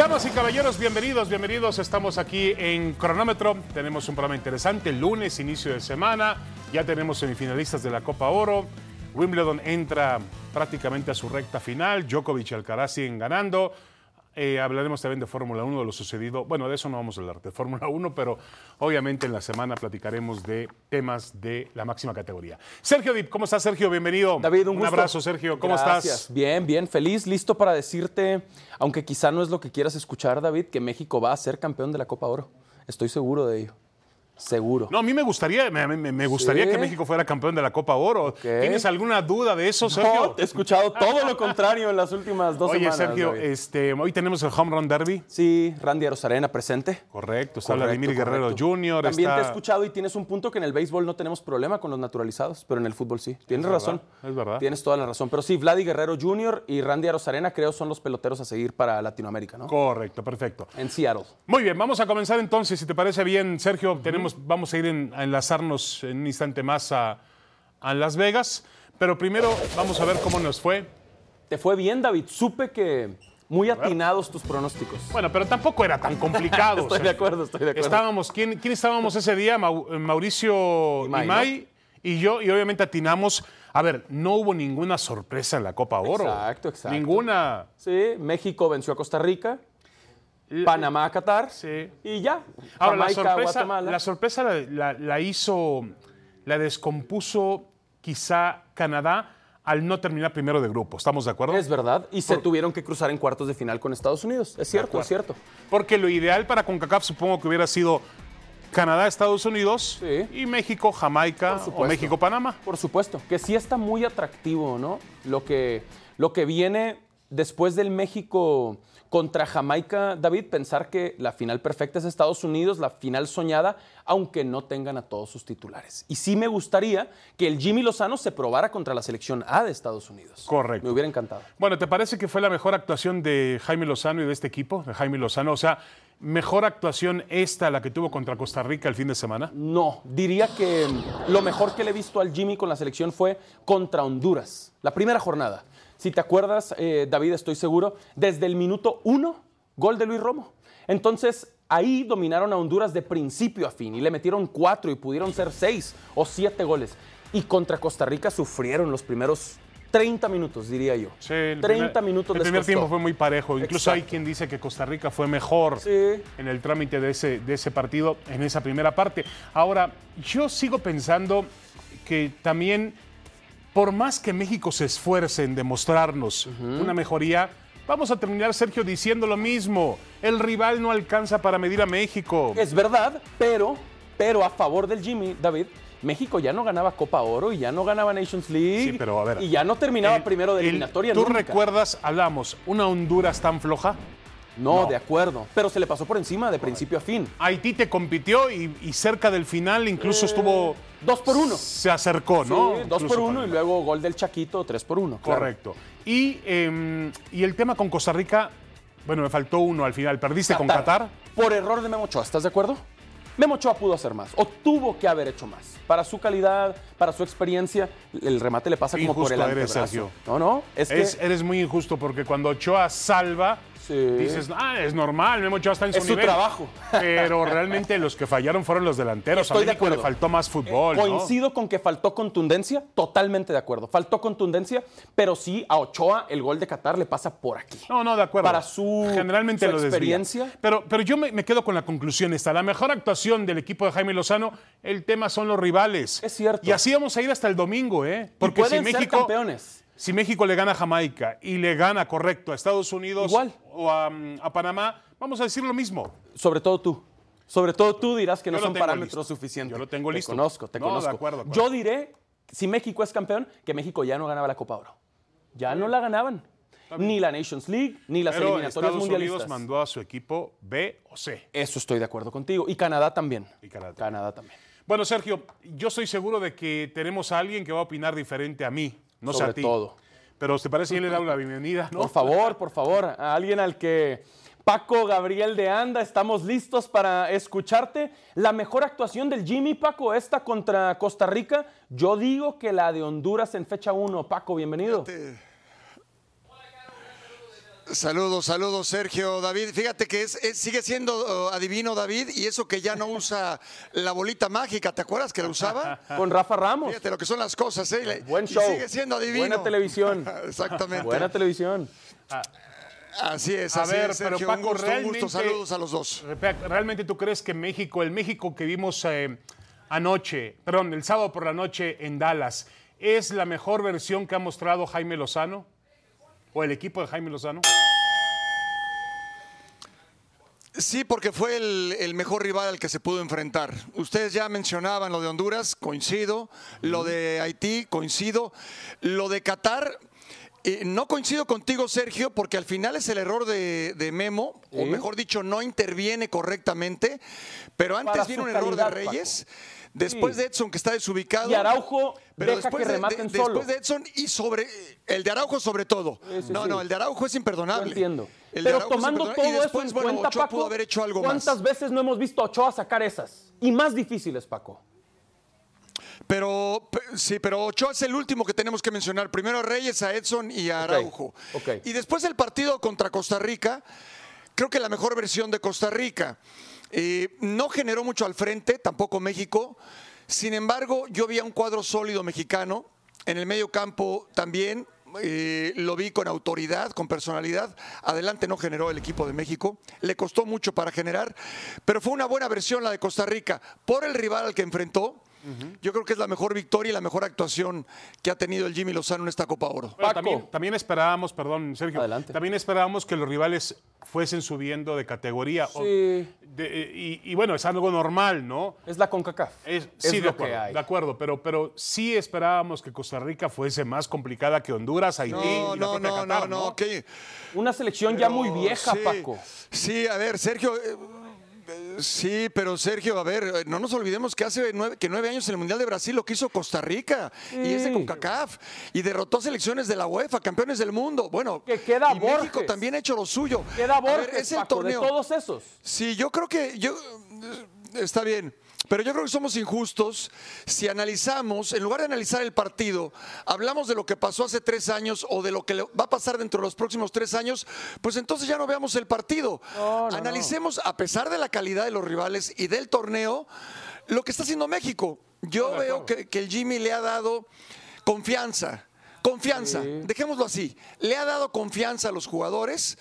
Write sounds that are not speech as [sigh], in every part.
Damas y caballeros, bienvenidos, bienvenidos. Estamos aquí en Cronómetro. Tenemos un programa interesante. Lunes, inicio de semana. Ya tenemos semifinalistas de la Copa Oro. Wimbledon entra prácticamente a su recta final. Djokovic y Alcaraz siguen ganando. Eh, hablaremos también de Fórmula 1, de lo sucedido. Bueno, de eso no vamos a hablar, de Fórmula 1, pero obviamente en la semana platicaremos de temas de la máxima categoría. Sergio Dip, ¿cómo estás, Sergio? Bienvenido. David, un, gusto. abrazo, Sergio. ¿Cómo Gracias. estás? Bien, bien, feliz, listo para decirte, aunque quizá no es lo que quieras escuchar, David, que México va a ser campeón de la Copa Oro. Estoy seguro de ello. Seguro. No, a mí me gustaría, me, me- me gustaría Sí. que México fuera campeón de la Copa Oro. ¿Tienes alguna duda de eso, Sergio? No, he escuchado todo lo contrario en las últimas dos Oye, semanas. Sergio, David. este, hoy tenemos el Home Run Derby. Sí, Randy Arozarena presente. Correcto, está Correcto, Vladimir Guerrero. Jr. También está... te he escuchado y tienes un punto que en el béisbol no tenemos problema con los naturalizados, pero en el fútbol sí. Tienes Es razón. verdad, es verdad. Tienes toda la razón. Pero sí, Vladi Guerrero Jr. y Randy Arozarena creo son los peloteros a seguir para Latinoamérica, ¿no? Correcto, perfecto. En Seattle. Muy bien, vamos a comenzar entonces, si te parece bien, Sergio. Tenemos, vamos a ir en- a enlazarnos en un instante más a, a Las Vegas, pero primero vamos a ver cómo nos fue. Te fue bien, David. Supe que muy atinados tus pronósticos. Bueno, pero tampoco era tan complicado. [laughs] Estoy de acuerdo, estoy de acuerdo. Estábamos, ¿quién, quién estábamos ese día? Mau- Mauricio Imay, Imay, y yo, y obviamente atinamos. A ver, no hubo ninguna sorpresa en la Copa Oro. Exacto, exacto. Ninguna. Sí, México venció a Costa Rica, Panamá Qatar Sí. y ya. Ahora, la Jamaica, sorpresa, Guatemala. la, sorpresa la, la- la hizo, la descompuso quizá Canadá al no terminar primero de grupo. ¿Estamos de acuerdo? Es verdad, y se tuvieron que cruzar en cuartos de final con Estados Unidos. Es cierto, es cierto. Porque lo ideal para CONCACAF supongo que hubiera sido Canadá, Estados Unidos Sí. y México, Jamaica o. México, Panamá. Por supuesto, que sí está muy atractivo, ¿no? Lo que, lo que viene después del México contra Jamaica, David, pensar que la final perfecta es Estados Unidos, la final soñada, aunque no tengan a todos sus titulares. Y sí me gustaría que el Jimmy Lozano se probara contra la selección A de Estados Unidos. Correcto. Me hubiera encantado. Bueno, ¿te parece que fue la mejor actuación de Jaime Lozano y de este equipo, de Jaime Lozano? O sea, mejor actuación esta, la que tuvo contra Costa Rica el fin de semana. No, diría que lo mejor que le he visto al Jimmy con la selección fue contra Honduras, la primera jornada. Si te acuerdas, eh, David, estoy seguro, desde el minuto uno, gol de Luis Romo. Entonces, ahí dominaron a Honduras de principio a fin y le metieron cuatro y pudieron ser seis o siete goles. Y contra Costa Rica sufrieron los primeros 30 minutos, diría yo. Sí, el 30 primer- minutos El primer costó. tiempo fue muy parejo. Incluso hay quien dice que Costa Rica fue mejor Sí. en el trámite de ese, de ese partido, en esa primera parte. Ahora, yo sigo pensando que también, por más que México se esfuerce en demostrarnos una mejoría, vamos a terminar, Sergio, diciendo lo mismo. El rival no alcanza para medir a México. Es verdad, pero, pero a favor del Jimmy, David, México ya no ganaba Copa Oro y ya no ganaba Nations League. Sí, pero a ver. Y ya no terminaba El- primero de el- eliminatoria. ¿Tú nunca. recuerdas, hablamos, una Honduras tan floja? No, No. de acuerdo. Pero se le pasó por encima de principio a fin. Haití te compitió y, y cerca del final incluso estuvo. Dos por uno. Se acercó, ¿no? Sí, dos Incluso por uno y luego gol del Chaquito, tres por uno. claro. Correcto. Y, eh, y el tema con Costa Rica, bueno, me faltó uno al final. ¿Perdiste con Qatar? Por error de Memo Ochoa, ¿estás de acuerdo? Memo Ochoa pudo hacer más, o tuvo que haber hecho más. Para su calidad, para su experiencia, el remate le pasa como por el eres, antebrazo. Sergio. No, no, es que Es- eres muy injusto porque cuando Ochoa salva, Sí. dices, ah, es normal, Memo Ochoa está en su Es su nivel. trabajo. Pero realmente los que fallaron fueron los delanteros. Estoy a de México le acuerdo. faltó más fútbol, ¿no? Coincido con que faltó contundencia, totalmente de acuerdo. Faltó contundencia, pero sí a Ochoa el gol de Qatar le pasa por aquí. No, no, de acuerdo. Para su- Generalmente su lo desvía. experiencia. Pero, pero yo me, me quedo con la conclusión esta. La mejor actuación del equipo de Jaime Lozano, el tema son los rivales. Es cierto. Y así vamos a ir hasta el domingo, ¿eh? Porque y pueden si ser México, campeones. Si México le gana a Jamaica y le gana, correcto, a Estados Unidos Igual. o a, a Panamá, vamos a decir lo mismo. Sobre todo tú. Sobre todo tú dirás que no Yo son parámetros listo. suficientes. Yo lo tengo te listo. conozco, te No, conozco. de acuerdo. Yo diré, si México es campeón, que México ya no ganaba la Copa Oro. Ya no la ganaban. Ni la Nations League, ni las Pero eliminatorias Estados mundialistas. Unidos mandó a su equipo B o C. Eso estoy de acuerdo contigo. Y Canadá también. Y Canadá. Canadá también. Bueno, Sergio, yo estoy seguro de que tenemos a alguien que va a opinar diferente a mí, no sé Sobre a ti. todo. Pero ¿te parece que le da la bienvenida? ¿no? Por favor, por favor, a alguien al que Paco Gabriel de Anda, estamos listos para escucharte. La mejor actuación del Jimmy, Paco, esta contra Costa Rica. Yo digo que la de Honduras en fecha 1. Paco, bienvenido. Saludos, saludos, Sergio, David. Fíjate que es, es- sigue siendo uh, adivino David y eso que ya no usa la bolita mágica, ¿te acuerdas que la usaba? [laughs] Con Rafa Ramos. Fíjate lo que son las cosas, ¿eh? Buen y show. sigue siendo adivino. Buena televisión. [laughs] Exactamente. Buena televisión. Así es, A así ver, es, pero Sergio. Paco, un gusto, un realmente- gusto. Saludos a los dos. ¿Realmente tú crees que México, el México que vimos eh, anoche, perdón, el sábado por la noche en Dallas, es la mejor versión que ha mostrado Jaime Lozano? ¿O el equipo de Jaime Lozano? Sí, porque fue el, el mejor rival al que se pudo enfrentar. Ustedes ya mencionaban lo de Honduras, coincido. Lo de Haití, coincido. Lo de Qatar, eh, no coincido contigo, Sergio, porque al final es el error de, de Memo, o mejor dicho, no interviene correctamente. Pero antes Para viene un error de Reyes. Después Sí. de Edson, que está desubicado. Y Araujo Pero deja después que de- rematen de- solo. Después de Edson y sobre. El de Araujo, sobre todo. No, sí. no, el de Araujo es imperdonable. Yo entiendo. El Pero es tomando todo. Y después, eso en bueno, cuenta, Ochoa Paco, pudo haber hecho algo ¿cuántas más. veces no hemos visto a Ochoa sacar esas? Y más difíciles, Paco. Pero pe- sí, pero Ochoa es el último que tenemos que mencionar. Primero a Reyes, a Edson y a Araujo. Y después del partido contra Costa Rica, creo que la mejor versión de Costa Rica. Eh, no generó mucho al frente, tampoco México. Sin embargo, yo vi un cuadro sólido mexicano. En el medio campo también. eh, lo vi con autoridad, con personalidad. Adelante no generó el equipo de México. Le costó mucho para generar, pero fue una buena versión la de Costa Rica. Por el rival al que enfrentó, yo creo que es la mejor victoria y la mejor actuación que ha tenido el Jimmy Lozano en esta Copa Oro. Bueno, Paco. también, también esperábamos, perdón, Sergio, Adelante. también esperábamos que los rivales fuesen subiendo de categoría. o- Sí. de- y, y bueno, es algo normal, ¿no? Es la CONCACAF. Es, Es sí, de lo acuerdo, que hay. de acuerdo, pero, pero sí esperábamos que Costa Rica fuese más complicada que Honduras, Haití No, y la no, no, Qatar, no, no, que- Una selección ya muy vieja, sí, Paco. Sí, a ver, Sergio. eh, Sí, pero Sergio, a ver, eh, no nos olvidemos que hace nueve, que nueve años en el Mundial de Brasil lo que hizo Costa Rica y es de Sí. CONCACAF y derrotó selecciones de la UEFA, campeones del mundo. Bueno, Que queda y México también ha hecho lo suyo. Queda A ver, Borges, es el Paco, torneo. de todos esos. Sí, yo creo que yo eh, está bien, pero yo creo que somos injustos si analizamos, en lugar de analizar el partido, hablamos de lo que pasó hace tres años o de lo que va a pasar dentro de los próximos tres años, pues entonces ya no veamos el partido. No, no, Analicemos, a pesar de la calidad de los rivales y del torneo, lo que está haciendo México. Yo veo que, que el Jimmy le ha dado confianza. Confianza, dejémoslo así. Le ha dado confianza a los jugadores.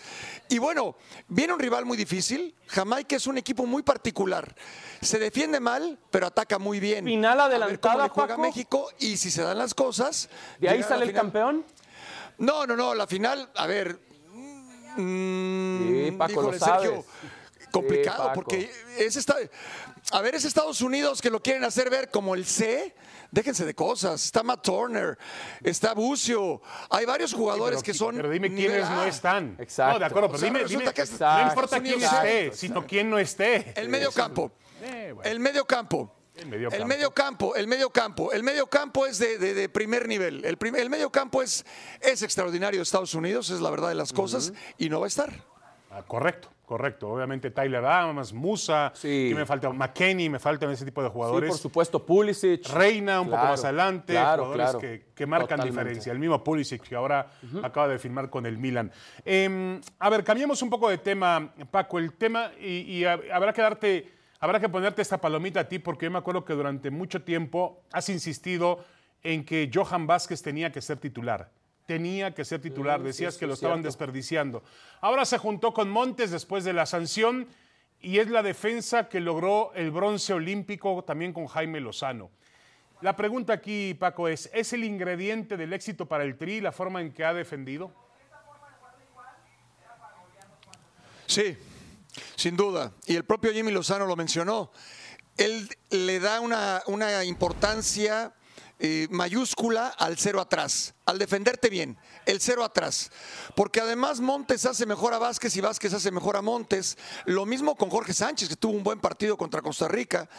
Y bueno, viene un rival muy difícil. Jamaica es un equipo muy particular. Se defiende mal, pero ataca muy bien. Final A ver adelantada, cómo le juega Paco. México y si se dan las cosas. ¿De ahí sale el campeón? No, no, no, la final, a ver. mm, Sí, Paco, lo Sergio, complicado, porque es esta, a ver, es Estados Unidos que lo quieren hacer ver como el C. Déjense de cosas. Está Matt Turner, está Bucio. Hay varios jugadores que son. Pero dime quiénes no están. Exacto. No, de acuerdo, O pero sea, dime, resulta dime- que es- no importa quién exacto, esté, exacto. sino quién no esté. El medio campo. Eh, bueno. El medio campo. El medio El campo. medio campo, el medio campo, el medio campo es de, de- de primer nivel. El, prim- el medio campo es, es extraordinario de Estados Unidos, es la verdad de las cosas, y no va a estar. Ah, correcto, correcto. Obviamente Tyler Adams, Musa, Sí. y me falta McKenny, me faltan ese tipo de Sí, jugadores. por supuesto, Pulisic. Reina un poco más adelante, claro, jugadores claro. que, que marcan Totalmente. diferencia. El mismo Pulisic que ahora acaba de firmar con el Milan. Eh, a ver, cambiemos un poco de tema, Paco. El tema, y, y ha- habrá que darte, habrá que ponerte esta palomita a ti, porque yo me acuerdo que durante mucho tiempo has insistido en que Johan Vázquez tenía que ser titular. Tenía que ser titular, Sí, decías sí, que lo estaban cierto. desperdiciando. Ahora se juntó con Montes después de la sanción y es la defensa que logró el bronce olímpico también con Jaime Lozano. La pregunta aquí, Paco, es, ¿es el ingrediente del éxito para el Tri la forma en que ha defendido? Sí, sin duda. Y el propio Jimmy Lozano lo mencionó. Él le da una, una importancia eh, mayúscula al cero atrás, al defenderte bien, el cero atrás. Porque además Montes hace mejor a Vázquez y Vázquez hace mejor a Montes. Lo mismo con Jorge Sánchez, que tuvo un buen partido contra Costa Rica.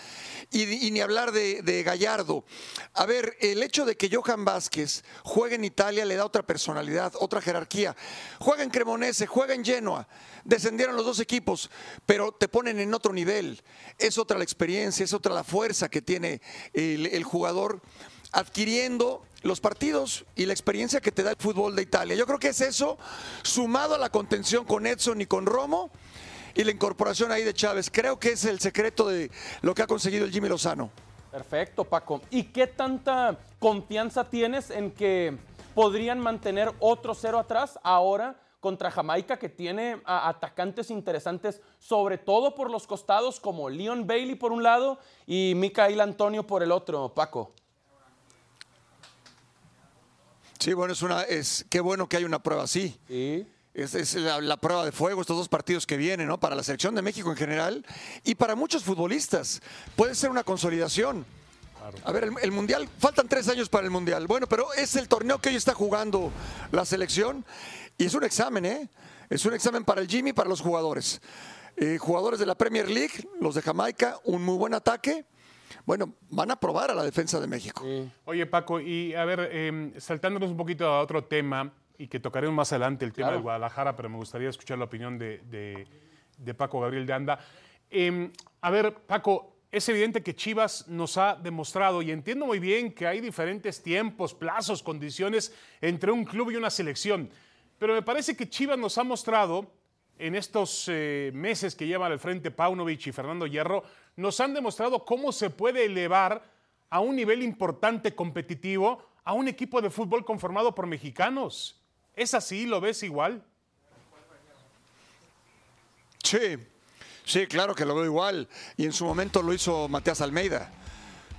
Y, ni hablar de, Gallardo. A ver, el hecho de que Johan Vázquez juegue en Italia le da otra personalidad, otra jerarquía. Juega en Cremonese, juega en Genoa. Descendieron los dos equipos, pero te ponen en otro nivel. Es otra la experiencia, es otra la fuerza que tiene el jugador adquiriendo los partidos y la experiencia que te da el fútbol de Italia. Yo creo que es eso, sumado a la contención con Edson y con Romo y la incorporación ahí de Chávez. Creo que es el secreto de lo que ha conseguido el Jimmy Lozano. Perfecto, Paco. ¿Y qué tanta confianza tienes en que podrían mantener otro cero atrás ahora contra Jamaica, que tiene a atacantes interesantes, sobre todo por los costados, como Leon Bailey por un lado y Micael Antonio por el otro, Paco? Sí, bueno, es una, es qué bueno que hay una prueba así. Sí. Es, es la, la prueba de fuego estos dos partidos que vienen, ¿no? Para la selección de México en general y para muchos futbolistas. Puede ser una consolidación. A ver, el, el Mundial, faltan tres años para el Mundial. Bueno, pero es el torneo que hoy está jugando la selección y es un examen, ¿eh? Es un examen para el Jimmy y para los jugadores. Eh, jugadores de la Premier League, los de Jamaica, un muy buen ataque. Bueno, van a probar a la defensa de México. Oye, Paco, y a ver, eh, saltándonos un poquito a otro tema, y que tocaremos más adelante el tema Claro. de Guadalajara, pero me gustaría escuchar la opinión de, de- de Paco Gabriel de Anda. Eh, a ver, Paco, es evidente que Chivas nos ha demostrado, y entiendo muy bien que hay diferentes tiempos, plazos, condiciones entre un club y una selección, pero me parece que Chivas nos ha mostrado en estos eh, meses que llevan al frente Paunovic y Fernando Hierro, nos han demostrado cómo se puede elevar a un nivel importante competitivo a un equipo de fútbol conformado por mexicanos. ¿Es así? ¿Lo ves igual? Sí, sí, claro que lo veo igual. Y en su momento lo hizo Matías Almeida.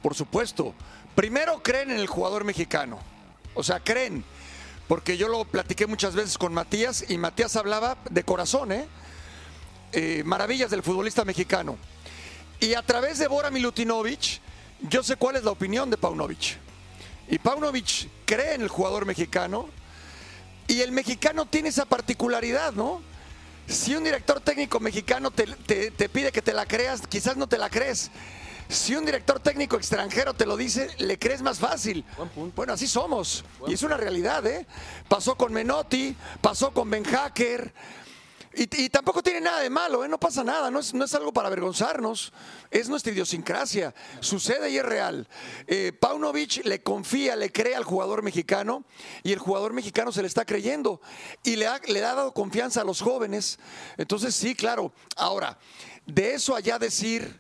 Por supuesto. Primero creen en el jugador mexicano. O sea, creen. Porque yo lo platiqué muchas veces con Matías y Matías hablaba de corazón, ¿eh? Eh, maravillas del futbolista mexicano. Y a través de Bora Milutinovic, yo sé cuál es la opinión de Paunovic. Y Paunovic cree en el jugador mexicano. Y el mexicano tiene esa particularidad, ¿no? Si un director técnico mexicano te, te- te pide que te la creas, quizás no te la crees. Si un director técnico extranjero te lo dice, le crees más fácil. Bueno, así somos. Y es una realidad, ¿eh? Pasó con Menotti, pasó con Ben Hacker. Y, y tampoco tiene nada de malo, ¿eh? no pasa nada, no es, no es algo para avergonzarnos, es nuestra idiosincrasia, sucede y es real. Eh, Paunovic le confía, le cree al jugador mexicano y el jugador mexicano se le está creyendo y le ha, le ha dado confianza a los jóvenes. Entonces sí, claro. Ahora, de eso allá decir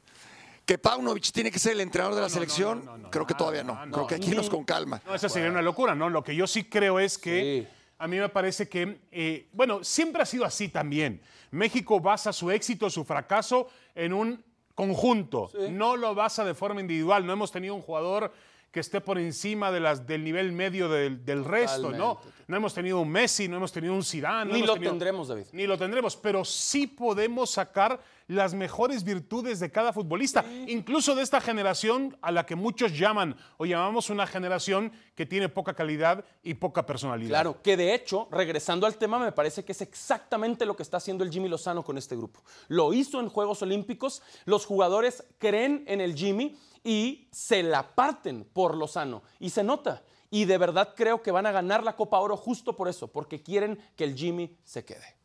que Paunovic tiene que ser el entrenador de la selección, no, no, creo que todavía no, no. no. Creo que aquí nos con calma. No, esa sería una locura, ¿no? Lo que yo sí creo es que Sí. A mí me parece que, eh, bueno, siempre ha sido así también. México basa su éxito, su fracaso en un conjunto, no lo basa de forma individual. No hemos tenido un jugador que esté por encima de las, del nivel medio del, del resto, ¿no? Totalmente. No hemos tenido un Messi, no hemos tenido un Zidane. Ni lo tenido- tendremos, David. Ni lo tendremos, pero sí podemos sacar las mejores virtudes de cada futbolista, incluso de esta generación a la que muchos llaman o llamamos una generación que tiene poca calidad y poca personalidad. Claro, que de hecho, regresando al tema, me parece que es exactamente lo que está haciendo el Jimmy Lozano con este grupo. Lo hizo en Juegos Olímpicos, los jugadores creen en el Jimmy y se la parten por Lozano. Y se nota. Y de verdad creo que van a ganar la Copa Oro justo por eso, porque quieren que el Jimmy se quede.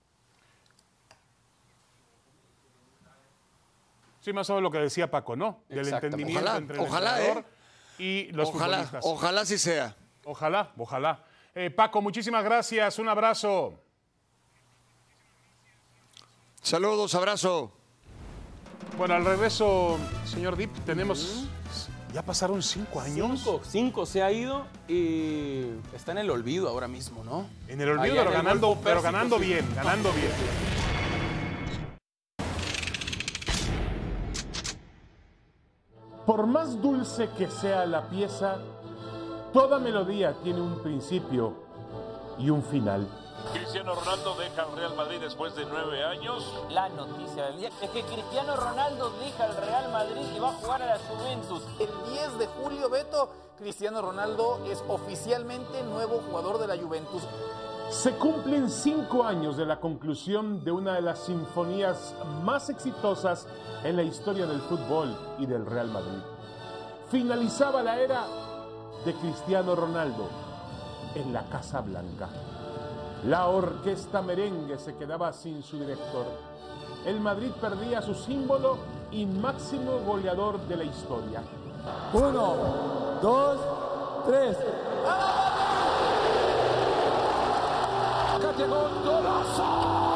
Sí, más o menos lo que decía Paco, ¿no? Del entendimiento Ojalá, entre el ojalá, entrenador ¿eh? y los Ojalá, futbolistas. ojalá sí sea. Ojalá, ojalá. Eh, Paco, muchísimas gracias. Un abrazo. Saludos, abrazo. Bueno, al regreso, señor Dip, tenemos. Ya pasaron cinco años. Cinco, cinco se ha ido y está en el olvido ahora mismo, ¿no? En el olvido, Allá pero el ganando, pero ganando sí. bien, ganando bien. Por más dulce que sea la pieza, toda melodía tiene un principio y un final. Cristiano Ronaldo deja al Real Madrid después de nueve años. La noticia del día es que Cristiano Ronaldo deja el Real Madrid y va a jugar a la Juventus. El 10 de julio, Beto, Cristiano Ronaldo es oficialmente nuevo jugador de la Juventus. Se cumplen cinco años de la conclusión de una de las sinfonías más exitosas en la historia del fútbol y del Real Madrid. Finalizaba la era de Cristiano Ronaldo en la Casa Blanca. La orquesta merengue se quedaba sin su director. El Madrid perdía su símbolo y máximo goleador de la historia. Uno, dos, tres. Gol, golazo.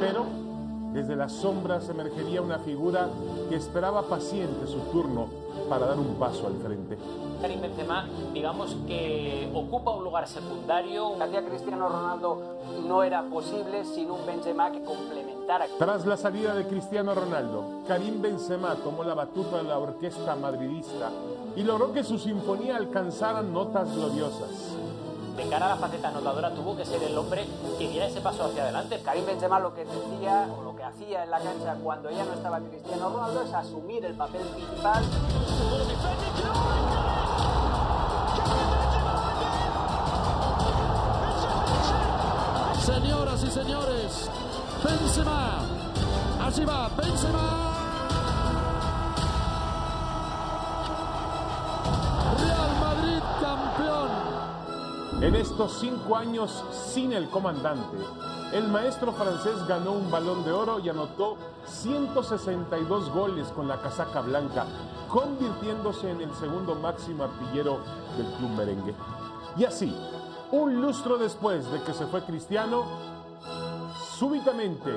Pero desde las sombras emergería una figura que esperaba paciente su turno para dar un paso al frente. Karim Benzema, digamos que ocupa un lugar secundario. Hacia Cristiano Ronaldo no era posible sin un Benzema que complementara. Tras la salida de Cristiano Ronaldo, Karim Benzema tomó la batuta de la orquesta madridista y logró que su sinfonía alcanzara notas gloriosas. De cara a la faceta anotadora tuvo que ser el hombre que diera ese paso hacia adelante. Karim Benzema lo que decía o lo que hacía en la cancha cuando ya no estaba Cristiano Ronaldo es asumir el papel principal. Señoras y señores, Benzema. Así va, Benzema. En estos cinco años sin el comandante, el maestro francés ganó un balón de oro y anotó 162 goles con la casaca blanca, convirtiéndose en el segundo máximo artillero del club merengue. Y así, un lustro después de que se fue Cristiano, súbitamente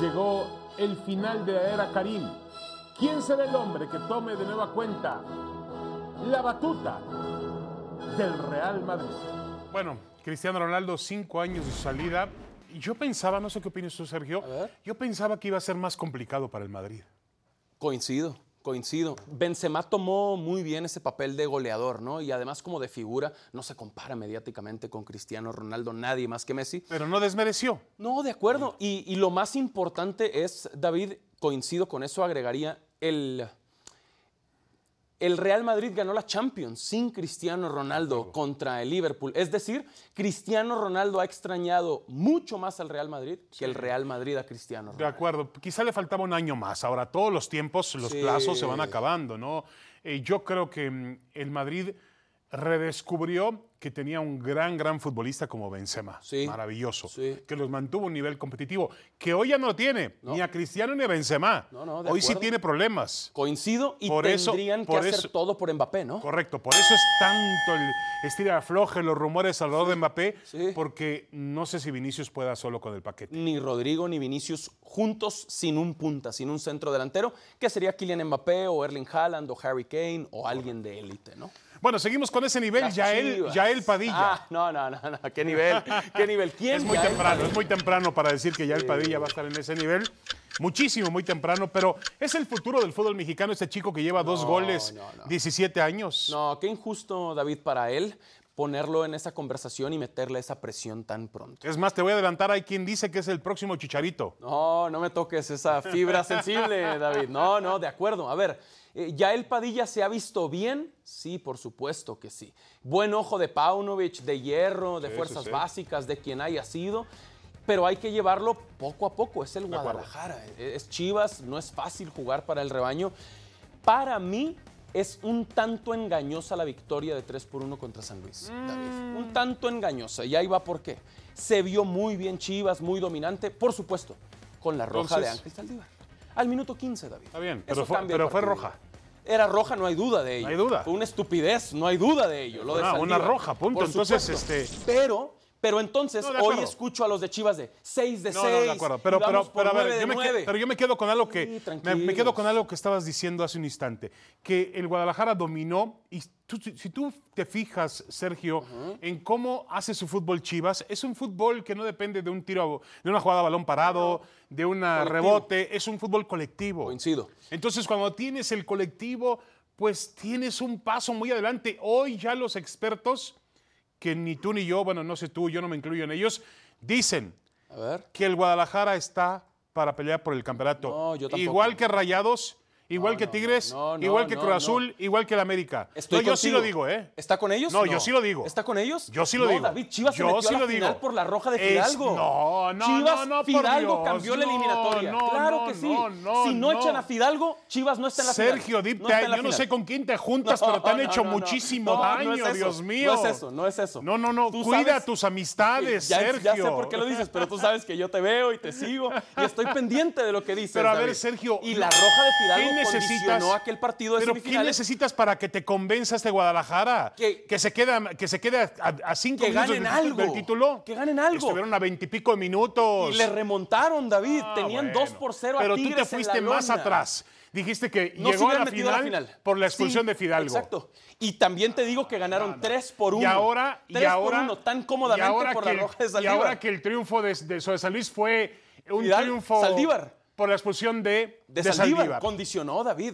llegó el final de la era Karim. ¿Quién será el hombre que tome de nueva cuenta la batuta del Real Madrid? Bueno, Cristiano Ronaldo, cinco años de salida. Yo pensaba, no sé qué opinas tú, Sergio, yo pensaba que iba a ser más complicado para el Madrid. Coincido, coincido. Benzema tomó muy bien ese papel de goleador, ¿no? Y además como de figura, no se compara mediáticamente con Cristiano Ronaldo, nadie más que Messi. Pero no desmereció. No, de acuerdo. Y, y lo más importante es, David, coincido con eso, agregaría el... El Real Madrid ganó la Champions sin Cristiano Ronaldo contra el Liverpool. Es decir, Cristiano Ronaldo ha extrañado mucho más al Real Madrid que el Real Madrid a Cristiano De Ronaldo. acuerdo, quizá le faltaba un año más. Ahora, todos los tiempos, los Sí. plazos se van acabando, ¿no? Eh, yo creo que mm, el Madrid redescubrió que tenía un gran, gran futbolista como Benzema. Sí. Maravilloso. Sí. Que los mantuvo a un nivel competitivo. Que hoy ya no lo tiene, ni a Cristiano ni a Benzema. No, no, de hoy sí tiene problemas. Coincido y Por eso- tendrían que hacer eso- todo por Mbappé, ¿no? Correcto, por eso es tanto el estira afloje, los rumores alrededor de Mbappé, sí. porque no sé si Vinicius pueda solo con el paquete. Ni Rodrigo ni Vinicius juntos sin un punta, sin un centro delantero, que sería Kylian Mbappé o Erling Haaland o Harry Kane o alguien de élite, ¿no? Bueno, seguimos con ese nivel, Yael. Yael Padilla. Ah, no, no, no, no, qué nivel, qué nivel. ¿Quién? Es muy Yael temprano, Padilla? es muy temprano para decir que ya el Padilla va a estar en ese nivel. Muchísimo, muy temprano, pero es el futuro del fútbol mexicano, este chico que lleva dos goles, no, no. 17 años. No, qué injusto, David, para él ponerlo en esa conversación y meterle esa presión tan pronto. Es más, te voy a adelantar, hay quien dice que es el próximo Chicharito. No, no me toques esa fibra sensible, David. No, no, de acuerdo. A ver, ¿ya el Padilla se ha visto bien? Sí, por supuesto que sí. Buen ojo de Paunovic, de hierro, de Sí, fuerzas sí, sí. básicas, de quien haya sido. Pero hay que llevarlo poco a poco. Es el. Guadalajara. eh, Es Chivas, no es fácil jugar para el rebaño. Para mí es un tanto engañosa la victoria de 3 por 1 contra San Luis, David. Un tanto engañosa. Y ahí va por qué. Se vio muy bien Chivas, muy dominante, por supuesto, con la roja de Ángel Saldívar. Al minuto 15, David. Está bien, Eso pero fue- pero fue roja. Era roja, no hay duda de ello. No hay duda. Fue una estupidez, no hay duda de ello. Lo de Una- roja, punto. Entonces, supuesto. este- Pero, pero entonces, No, hoy escucho a los de Chivas de 6 de No, 6. no, de acuerdo. Pero, pero, pero a ver, yo me, que- nueve. pero yo me quedo con algo que. Sí, me- me, quedo con algo que estabas diciendo hace un instante. Que el Guadalajara dominó. Y tú- si, tú te fijas, Sergio, en cómo hace su fútbol Chivas, es un fútbol que no depende de un tiro, de una jugada a balón parado, de un rebote. Es un fútbol colectivo. Coincido. Entonces, cuando tienes el colectivo, pues tienes un paso muy adelante. Hoy ya los expertos, que ni tú ni yo, bueno, no sé tú, yo no me incluyo en ellos, dicen A ver. que el Guadalajara está para pelear por el campeonato. No, yo. Igual que Rayados, igual que Tigres, no, no, igual que Cruz. Azul, igual que el América. Estoy no, yo sí lo digo, ¿eh? ¿Está con ellos? No, yo sí lo digo. ¿Está con ellos? Yo sí lo digo. David, Chivas se Yo metió sí a la lo final digo. por la roja de Es- Fidalgo. no, no, Chivas, no, Fidalgo Dios, cambió la eliminatoria. no, claro que sí. no, no, si no, echan a Fidalgo, Chivas no está en la Sergio, final. La yo no sé con quién te juntas, pero te han hecho muchísimo daño. Dios mío. No es eso, no es eso. No, no, no, cuida tus amistades, [laughs] Sergio. ya sé por qué lo dices, pero tú sabes que yo te veo y te sigo y estoy pendiente de lo que dices. Pero a ver. Sergio, Y la roja de Fidalgo ¿qué necesitas? partido de Pero ¿qué semifinales. necesitas para que te convenza este Guadalajara? Que- Que, se queda, que se quede a, a cinco Que minutos ganen del, algo. del título. Que ganen algo. Estuvieron a veintipico minutos. Y le remontaron, David. Ah, Tenían bueno. 2 por 0 a Pero Tigres tú te en fuiste la más lona. atrás. Dijiste que No llegó a la, final a la final por la expulsión Sí, de Fidalgo. Exacto. Y también te digo que ganaron 3 por 1. Y ahora, y 3 ahora, por 1, tan y cómodamente ahora por la roja de Y Saldívar. ahora que el triunfo de, de, de San Luis fue un Fidal- triunfo Saldívar. Por la expulsión de, de, de Saldívar, Saldívar. condicionó David.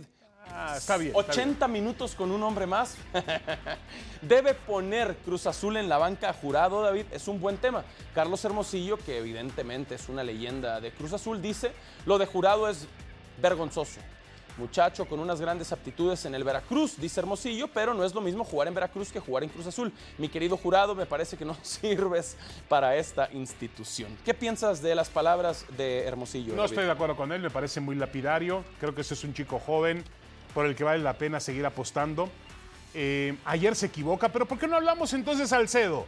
Ah, está bien. está bien. 80 minutos con un hombre más. [laughs] Debe poner Cruz Azul en la banca jurado, David. Es un buen tema. Carlos Hermosillo, que evidentemente es una leyenda de Cruz Azul, dice, lo de jurado es vergonzoso. Muchacho con unas grandes aptitudes en el Veracruz, dice Hermosillo, pero no es lo mismo jugar en Veracruz que jugar en Cruz Azul. Mi querido jurado, me parece que no [laughs] sirves para esta institución. ¿Qué piensas de las palabras de Hermosillo? No David? estoy de acuerdo con él, me parece muy lapidario. Creo que ese es un chico joven por el que vale la pena seguir apostando. Eh, ayer se equivoca, pero ¿por qué no hablamos entonces de Salcedo?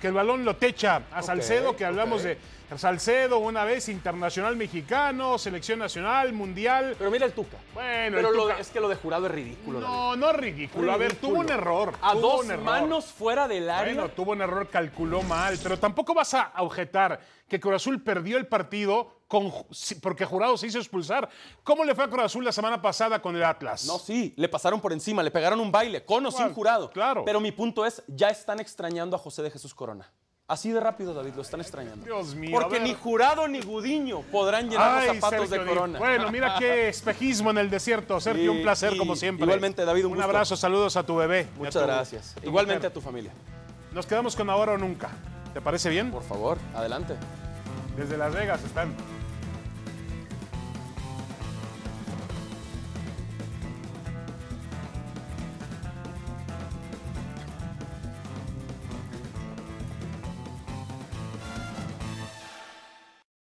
Que el balón lo techa a Salcedo, que hablamos de Salcedo una vez internacional mexicano, selección nacional, mundial. Pero mira el Tuca. Bueno, Pero el lo Tuca- de- es que lo de jurado es ridículo. David. No, no es ridículo. A ver, Ridículo. tuvo un error. A tuvo dos error. manos fuera del área. Bueno, tuvo un error, calculó mal, pero tampoco vas a objetar que Cruz Azul perdió el partido con, porque Jurado se hizo expulsar. ¿Cómo le fue a Cruz Azul la semana pasada con el Atlas? No, sí, le pasaron por encima, le pegaron un baile, con o sin jurado. claro. Pero mi punto es, ya están extrañando a José de Jesús Corona. Así de rápido, David, lo están extrañando. Dios mío, Porque ni jurado ni Gudiño podrán llenar Ay, los zapatos Sergio de Corona. Bueno, mira qué espejismo en el desierto. Sergio, un placer como siempre. igualmente, David, un Un gusto. abrazo, saludos a tu bebé. a Muchas tu- gracias. a Igualmente mujer. a tu familia. Nos quedamos con ahora o nunca. ¿Te parece bien? Por favor, adelante. Desde Las Vegas están.